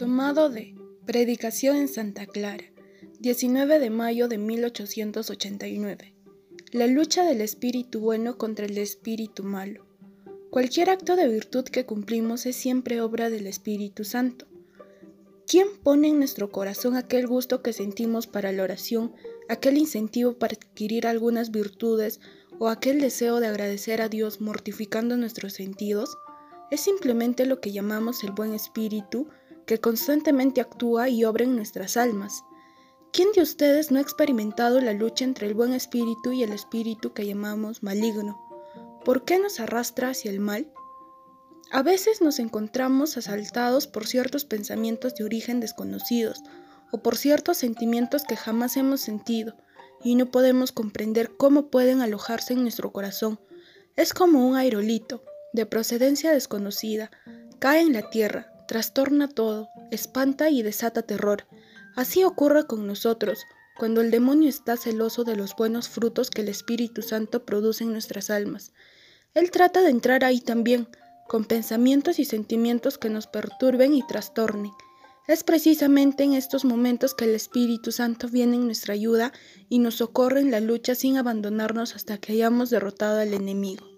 Llamado de Predicación en Santa Clara, 19 de mayo de 1889. La lucha del espíritu bueno contra el espíritu malo. Cualquier acto de virtud que cumplimos es siempre obra del Espíritu Santo. ¿Quién pone en nuestro corazón aquel gusto que sentimos para la oración, aquel incentivo para adquirir algunas virtudes o aquel deseo de agradecer a Dios mortificando nuestros sentidos? Es simplemente lo que llamamos el buen espíritu que constantemente actúa y obra en nuestras almas. ¿Quién de ustedes no ha experimentado la lucha entre el buen espíritu y el espíritu que llamamos maligno? ¿Por qué nos arrastra hacia el mal? A veces nos encontramos asaltados por ciertos pensamientos de origen desconocidos o por ciertos sentimientos que jamás hemos sentido y no podemos comprender cómo pueden alojarse en nuestro corazón. Es como un aerolito, de procedencia desconocida, cae en la tierra, trastorna todo, espanta y desata terror. Así ocurre con nosotros, cuando el demonio está celoso de los buenos frutos que el Espíritu Santo produce en nuestras almas. Él trata de entrar ahí también, con pensamientos y sentimientos que nos perturben y trastornen. Es precisamente en estos momentos que el Espíritu Santo viene en nuestra ayuda y nos socorre en la lucha sin abandonarnos hasta que hayamos derrotado al enemigo.